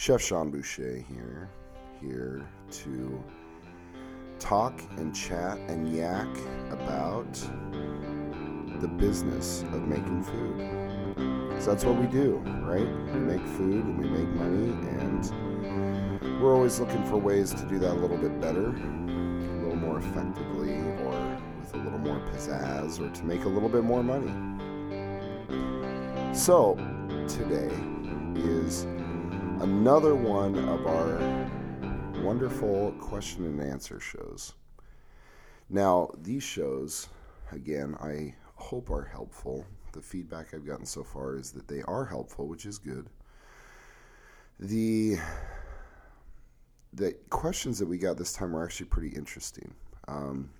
Chef Sean Boucher here, here to talk and chat and yak about the business of making food. Because that's what we do, right? We make food and we make money, and we're always looking for ways to do that a little bit better, a little more effectively, or with a little more pizzazz, or to make a little bit more money. So, today is another one of our wonderful question and answer shows. Now, these shows, again, I hope are helpful. The feedback I've gotten so far is that they are helpful, which is good. The the questions that we got this time were actually pretty interesting. Um,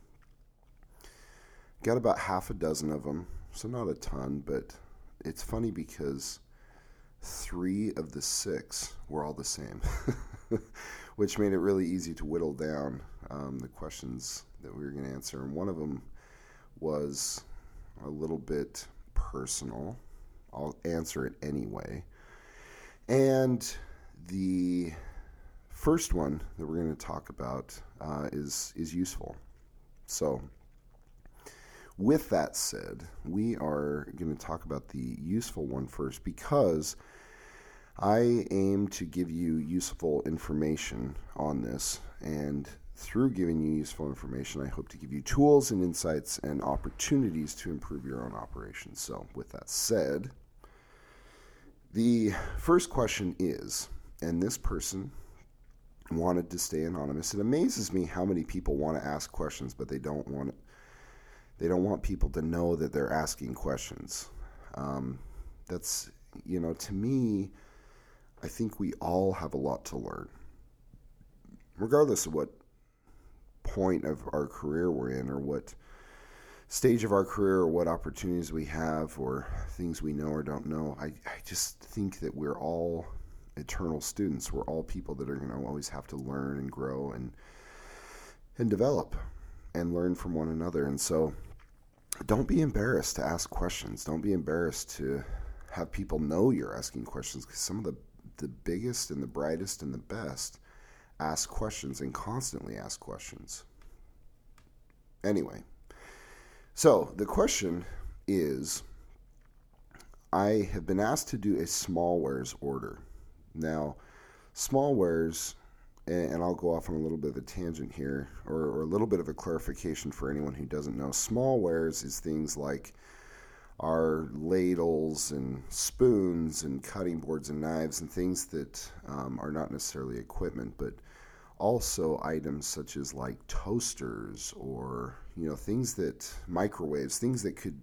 got about half a dozen of them, so not a ton, but it's funny because three of the six were all the same, which made it really easy to whittle down um, the questions that we were going to answer. And one of them was a little bit personal. I'll answer it anyway. And the first one that we're going to talk about uh, is is useful. So with that said, we are going to talk about the useful one first because I aim to give you useful information on this. And through giving you useful information, I hope to give you tools and insights and opportunities to improve your own operations. So, with that said, the first question is, and this person wanted to stay anonymous. It amazes me how many people want to ask questions, but they don't want they don't want people to know that they're asking questions. Um, that's you know to me, I think we all have a lot to learn, regardless of what point of our career we're in or what stage of our career or what opportunities we have or things we know or don't know. I, I just think that we're all eternal students. We're all people that are going to always have to learn and grow and and develop and learn from one another. And so don't be embarrassed to ask questions. Don't be embarrassed to have people know you're asking questions because some of the the biggest and the brightest and the best ask questions and constantly ask questions. Anyway, so the question is I have been asked to do a small wares order. Now, small and I'll go off on a little bit of a tangent here, or, or a little bit of a clarification for anyone who doesn't know. Small wares is things like our ladles and spoons and cutting boards and knives and things that um, are not necessarily equipment, but also items such as like toasters or you know things that microwaves, things that could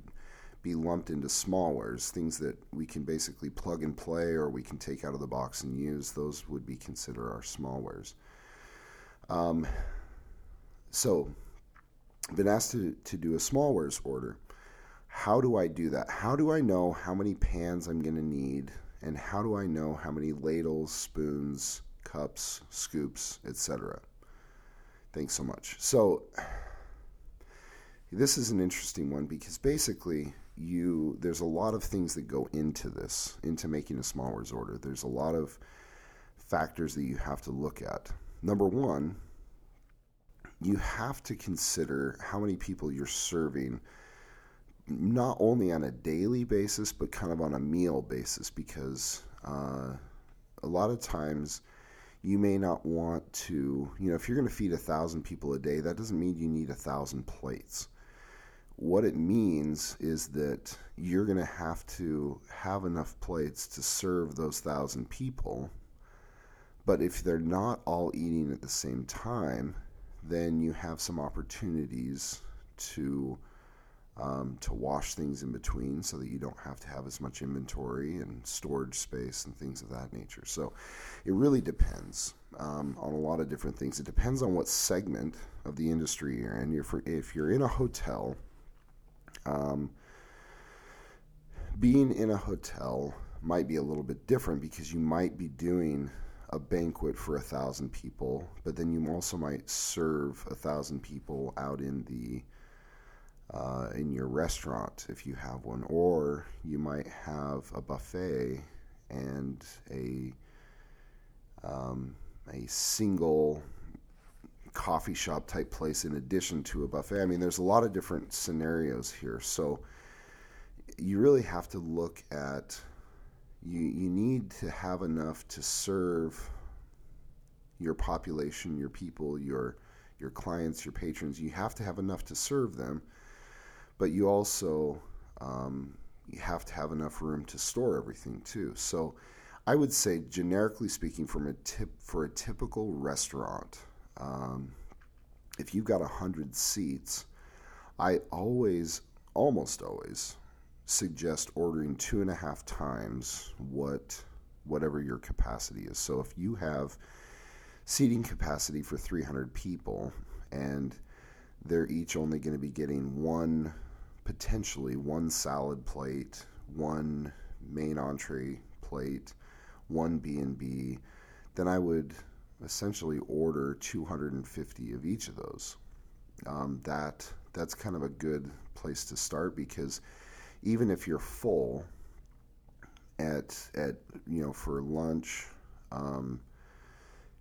be lumped into smallwares, things that we can basically plug and play or we can take out of the box and use. Those would be considered our smallwares. Um, so, been asked to, to do a smallwares order how do I do that? How do I know how many pans I'm going to need? And how do I know how many ladles, spoons, cups, scoops, etc.? Thanks so much. So, this is an interesting one because basically you there's a lot of things that go into this into making a smallwares order there's a lot of factors that you have to look at number one you have to consider how many people you're serving not only on a daily basis, but kind of on a meal basis, because uh, a lot of times you may not want to, you know, if you're going to feed a thousand people a day, that doesn't mean you need a thousand plates. What it means is that you're going to have to have enough plates to serve those thousand people. But if they're not all eating at the same time, then you have some opportunities to um, to wash things in between so that you don't have to have as much inventory and storage space and things of that nature. So it really depends um, on a lot of different things. It depends on what segment of the industry you're in. If, if you're in a hotel, um, being in a hotel might be a little bit different because you might be doing a banquet for a thousand people, but then you also might serve a thousand people out in the uh, in your restaurant if you have one, or you might have a buffet and a um, a single coffee shop type place in addition to a buffet. I mean, there's a lot of different scenarios here, so you really have to look at you you need to have enough to serve your population, your people, your your clients, your patrons. You have to have enough to serve them but you also um, you have to have enough room to store everything too. So I would say, generically speaking, from a tip for a typical restaurant, um, if you've got a hundred seats, I always, almost always, suggest ordering two and a half times what whatever your capacity is. So if you have seating capacity for 300 people and they're each only going to be getting one potentially one salad plate, one main entree plate, one B&B, then I would essentially order 250 of each of those. Um, that that's kind of a good place to start because even if you're full at at you know for lunch um,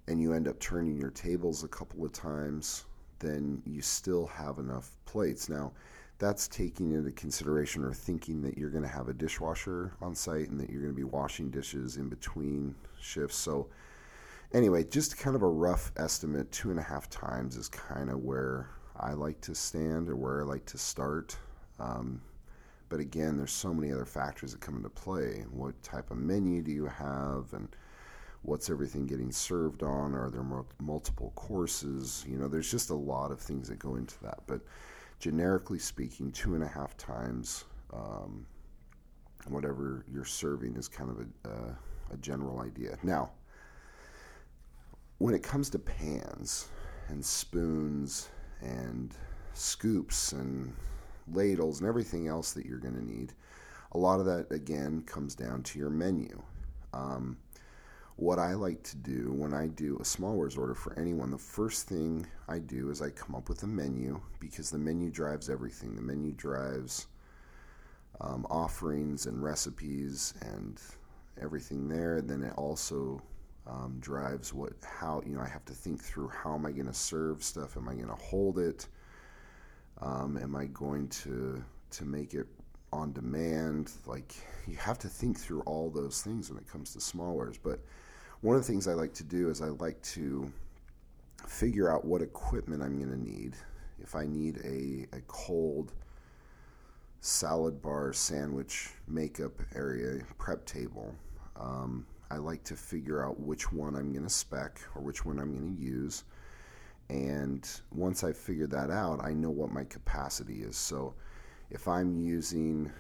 and you end up turning your tables a couple of times, then you still have enough plates. Now, that's taking into consideration or thinking that you're going to have a dishwasher on site and that you're going to be washing dishes in between shifts. So, anyway, just kind of a rough estimate two and a half times is kind of where I like to stand or where I like to start. Um, but again, there's so many other factors that come into play. What type of menu do you have? And what's everything getting served on? Are there multiple courses? You know, there's just a lot of things that go into that. But generically speaking, two and a half times um, whatever you're serving is kind of a, uh, a general idea. Now, when it comes to pans and spoons and scoops and ladles and everything else that you're going to need, a lot of that again comes down to your menu. Um, what I like to do when I do a smallwares order for anyone, the first thing I do is I come up with a menu because the menu drives everything. The menu drives um, offerings and recipes and everything there. Then it also um, drives what how you know I have to think through how am I going to serve stuff? Am I going to hold it? Um, am I going to to make it on demand? Like you have to think through all those things when it comes to smallwares, but one of the things I like to do is I like to figure out what equipment I'm going to need. If I need a, a cold salad bar sandwich makeup area prep table, um, I like to figure out which one I'm going to spec or which one I'm going to use. And once I figure that out, I know what my capacity is. So if I'm using,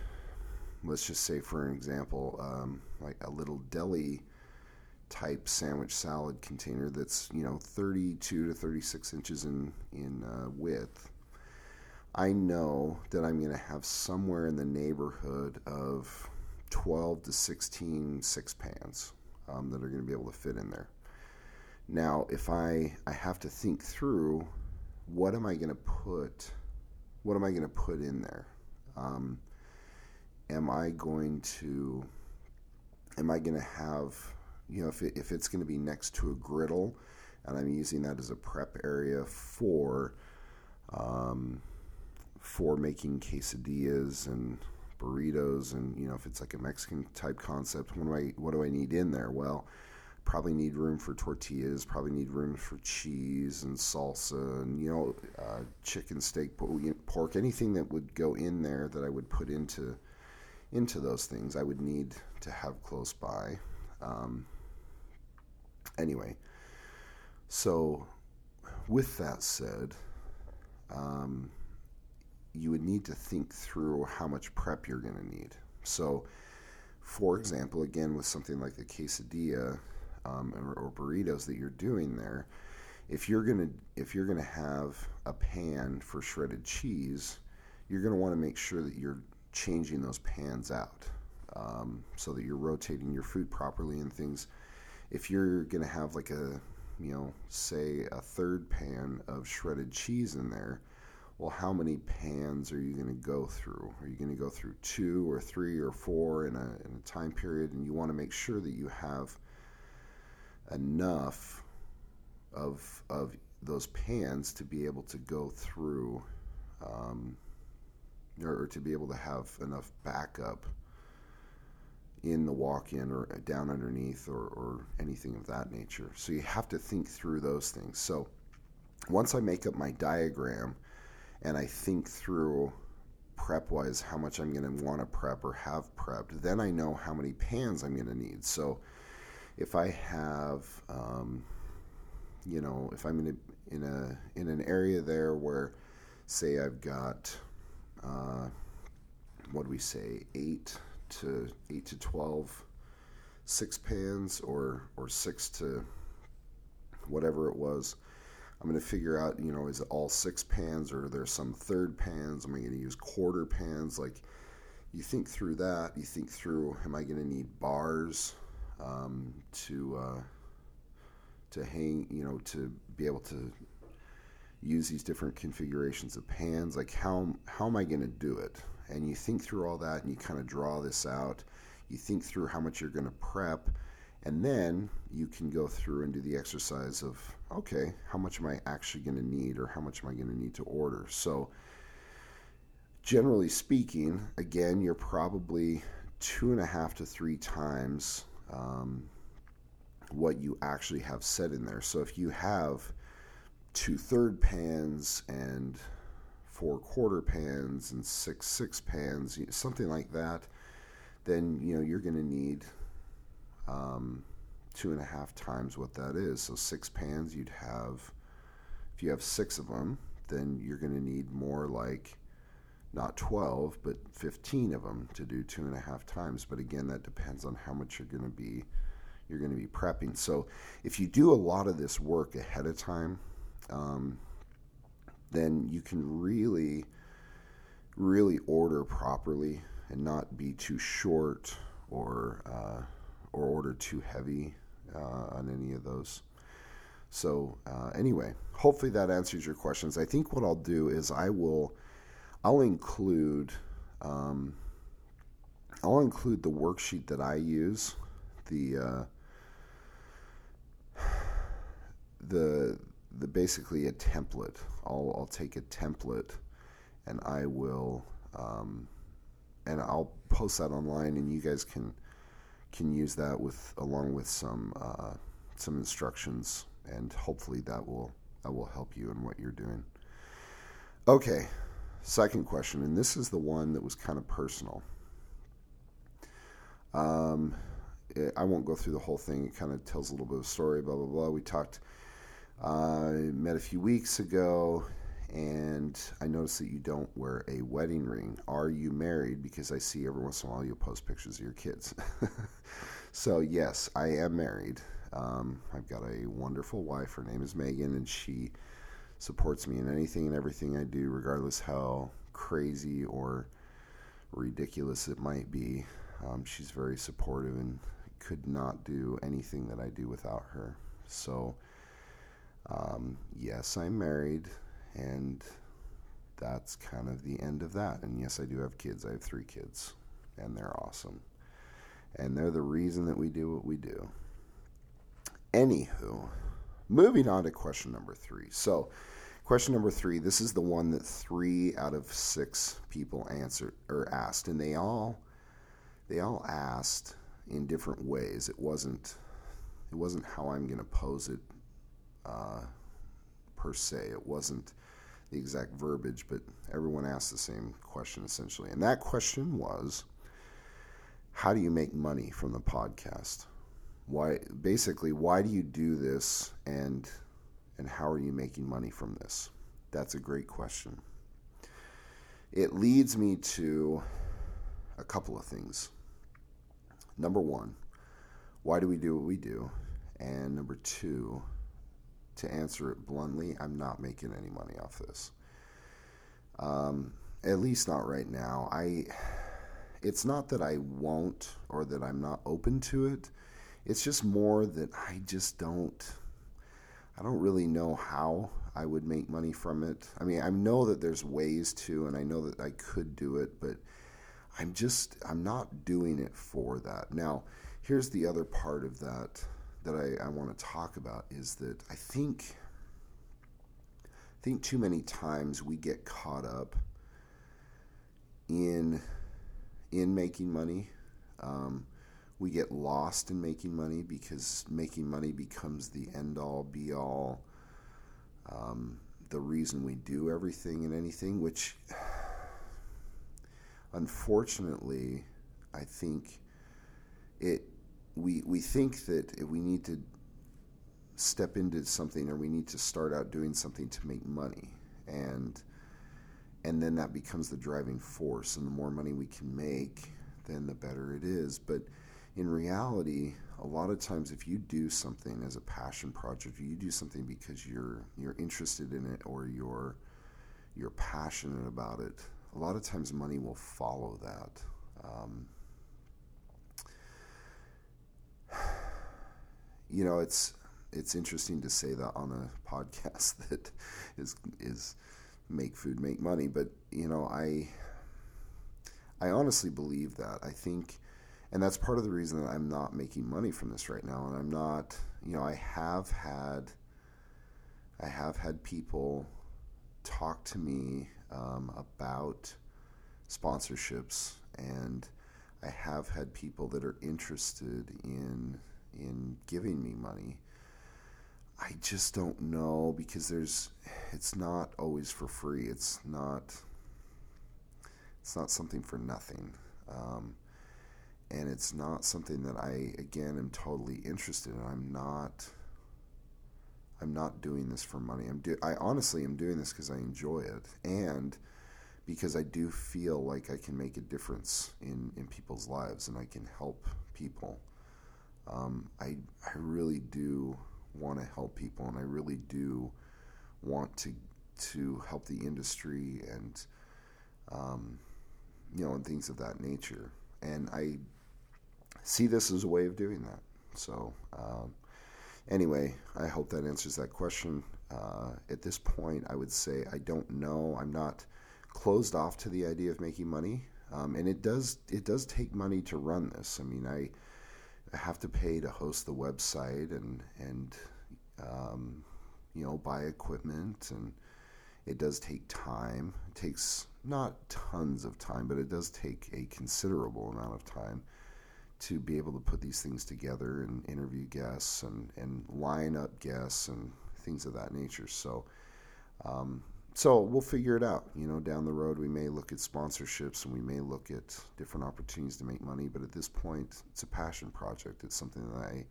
let's just say for an example, um, like a little deli type sandwich salad container that's you know 32 to 36 inches in in uh, width i know that i'm going to have somewhere in the neighborhood of 12 to 16 six pans um, that are going to be able to fit in there. Now if i i have to think through what am i going to put what am i going to put in there? Um, am i going to am i going to have you know, if, it, if it's going to be next to a griddle, and I'm using that as a prep area for um, for making quesadillas and burritos, and you know, if it's like a Mexican type concept, what do I what do I need in there? Well, probably need room for tortillas, probably need room for cheese and salsa, and you know, uh, chicken, steak, pork, anything that would go in there that I would put into into those things, I would need to have close by. Um, Anyway, so with that said, um, you would need to think through how much prep you're going to need. So, for example, again with something like the quesadilla um, or, or burritos that you're doing there, if you're gonna if you're gonna have a pan for shredded cheese, you're gonna want to make sure that you're changing those pans out um, so that you're rotating your food properly and things. If you're gonna have like a you know say a third pan of shredded cheese in there, well, how many pans are you going to go through? Are you going to go through two or three or four in a, in a time period? And you want to make sure that you have enough of of those pans to be able to go through, um, or, to be able to have enough backup in the walk-in or down underneath or, or anything of that nature. So you have to think through those things. So once I make up my diagram and I think through prep wise how much I'm going to want to prep or have prepped, then I know how many pans I'm going to need. So if I have, um, you know, if I'm in a, in a in an area there where, say, I've got, uh, what do we say, eight to eight to twelve six pans or or six to whatever it was I'm going to figure out, you know, is it all six pans or there's some third pans? Am I going to use quarter pans? Like, you think through that. You think through, am I going to need bars um, to uh, to hang, you know, to be able to use these different configurations of pans? Like, how how am I going to do it? And you think through all that, and you kind of draw this out. You think through how much you're going to prep and then you can go through and do the exercise of, okay, how much am I actually going to need or how much am I going to need to order? So, generally speaking, again, you're probably two and a half to three times um, what you actually have set in there. So, if you have two third pans and four quarter pans and six six pans, something like that, then you know you're going to need um, two and a half times what that is. So six pans, you'd have, if you have six of them, then you're going to need more like not 12, but 15 of them to do two and a half times. But again, that depends on how much you're going to be you're going to be prepping. So if you do a lot of this work ahead of time, um, then you can really, really order properly and not be too short or uh, or order too heavy uh, on any of those. So uh, anyway, hopefully that answers your questions. I think what I'll do is I will I'll include um, I'll include the worksheet that I use the uh, the the basically a template. I'll I'll take a template and I will um, and I'll post that online and you guys can can use that with along with some uh, some instructions, and hopefully that will that will help you in what you're doing. Okay, second question, and this is the one that was kind of personal. Um, it, I won't go through the whole thing. It kind of tells a little bit of story. Blah blah blah. We talked. Uh, met a few weeks ago, and I noticed that you don't wear a wedding ring. Are you married? Because I see every once in a while you'll post pictures of your kids. so, yes, I am married. Um, I've got a wonderful wife. Her name is Megan, and she supports me in anything and everything I do, regardless how crazy or ridiculous it might be. Um, she's very supportive and could not do anything that I do without her. So, um, yes, I'm married and that's kind of the end of that. And yes, I do have kids. I have three kids, and they're awesome. And they're the reason that we do what we do. Anywho, moving on to question number three. So, question number three this is the one that three out of six people answered or asked, and they all they all asked in different ways. It wasn't it wasn't how I'm going to pose it uh, per se. It wasn't the exact verbiage, but everyone asked the same question essentially. And that question was how do you make money from the podcast? Why basically why do you do this and and how are you making money from this? That's a great question. it leads me to a couple of things. Number one, why do we do what we do? And number two, to answer it bluntly, I'm not making any money off this. Um, at least not right now. I. It's not that I won't or that I'm not open to it. It's just more that I just don't. I don't really know how I would make money from it. I mean, I know that there's ways to, and I know that I could do it, but I'm just I'm not doing it for that. Now, here's the other part of that that I, I want to talk about is that I think I think too many times we get caught up in in making money. Um, we get lost in making money because making money becomes the end all be all, um, the reason we do everything and anything, which unfortunately, I think it we we think that we need to step into something or we need to start out doing something to make money and and then that becomes the driving force and the more money we can make then the better it is. But in reality a lot of times if you do something as a passion project you do something because you're you're interested in it or you're you're passionate about it a lot of times money will follow that. Um, you know, it's it's interesting to say that on a podcast that is is make food, make money, but you know, I I honestly believe that. I think and that's part of the reason that I'm not making money from this right now and I'm not, you know, I have had I have had people talk to me um, about sponsorships and I have had people that are interested in in giving me money. I just don't know because there's it's not always for free. It's not it's not something for nothing. Um, and it's not something that I again am totally interested in. I'm not I'm not doing this for money. I'm do I honestly am doing this because I enjoy it and because I do feel like I can make a difference in, in people's lives and I can help people um, I I really do want to help people, and I really do want to to help the industry and um, you know and things of that nature. And I see this as a way of doing that. So um, anyway, I hope that answers that question. Uh, at this point, I would say I don't know. I'm not closed off to the idea of making money, um, and it does it does take money to run this. I mean, I have to pay to host the website and and um, you know buy equipment and it does take time. It takes not tons of time, but it does take a considerable amount of time to be able to put these things together and interview guests and, and line up guests and things of that nature. So um, so we'll figure it out. You know, down the road, we may look at sponsorships and we may look at different opportunities to make money. But at this point, it's a passion project. It's something that I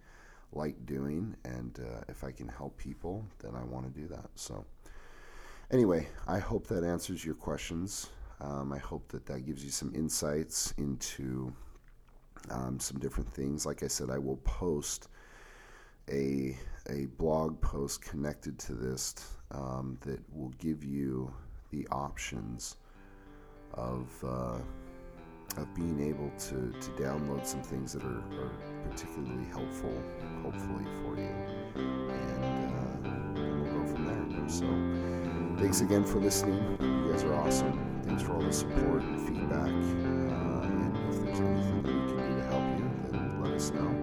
like doing, and uh, if I can help people, then I want to do that. So, anyway, I hope that answers your questions. Um, I hope that that gives you some insights into um, some different things. Like I said, I will post a a blog post connected to this um, that will give you the options of uh, of being able to, to download some things that are, are particularly helpful, hopefully for you, and, uh, we'll go from there. So, thanks again for listening. You guys are awesome. Thanks for all the support and feedback. Uh, and if there's anything that we can do to help you, then let us know.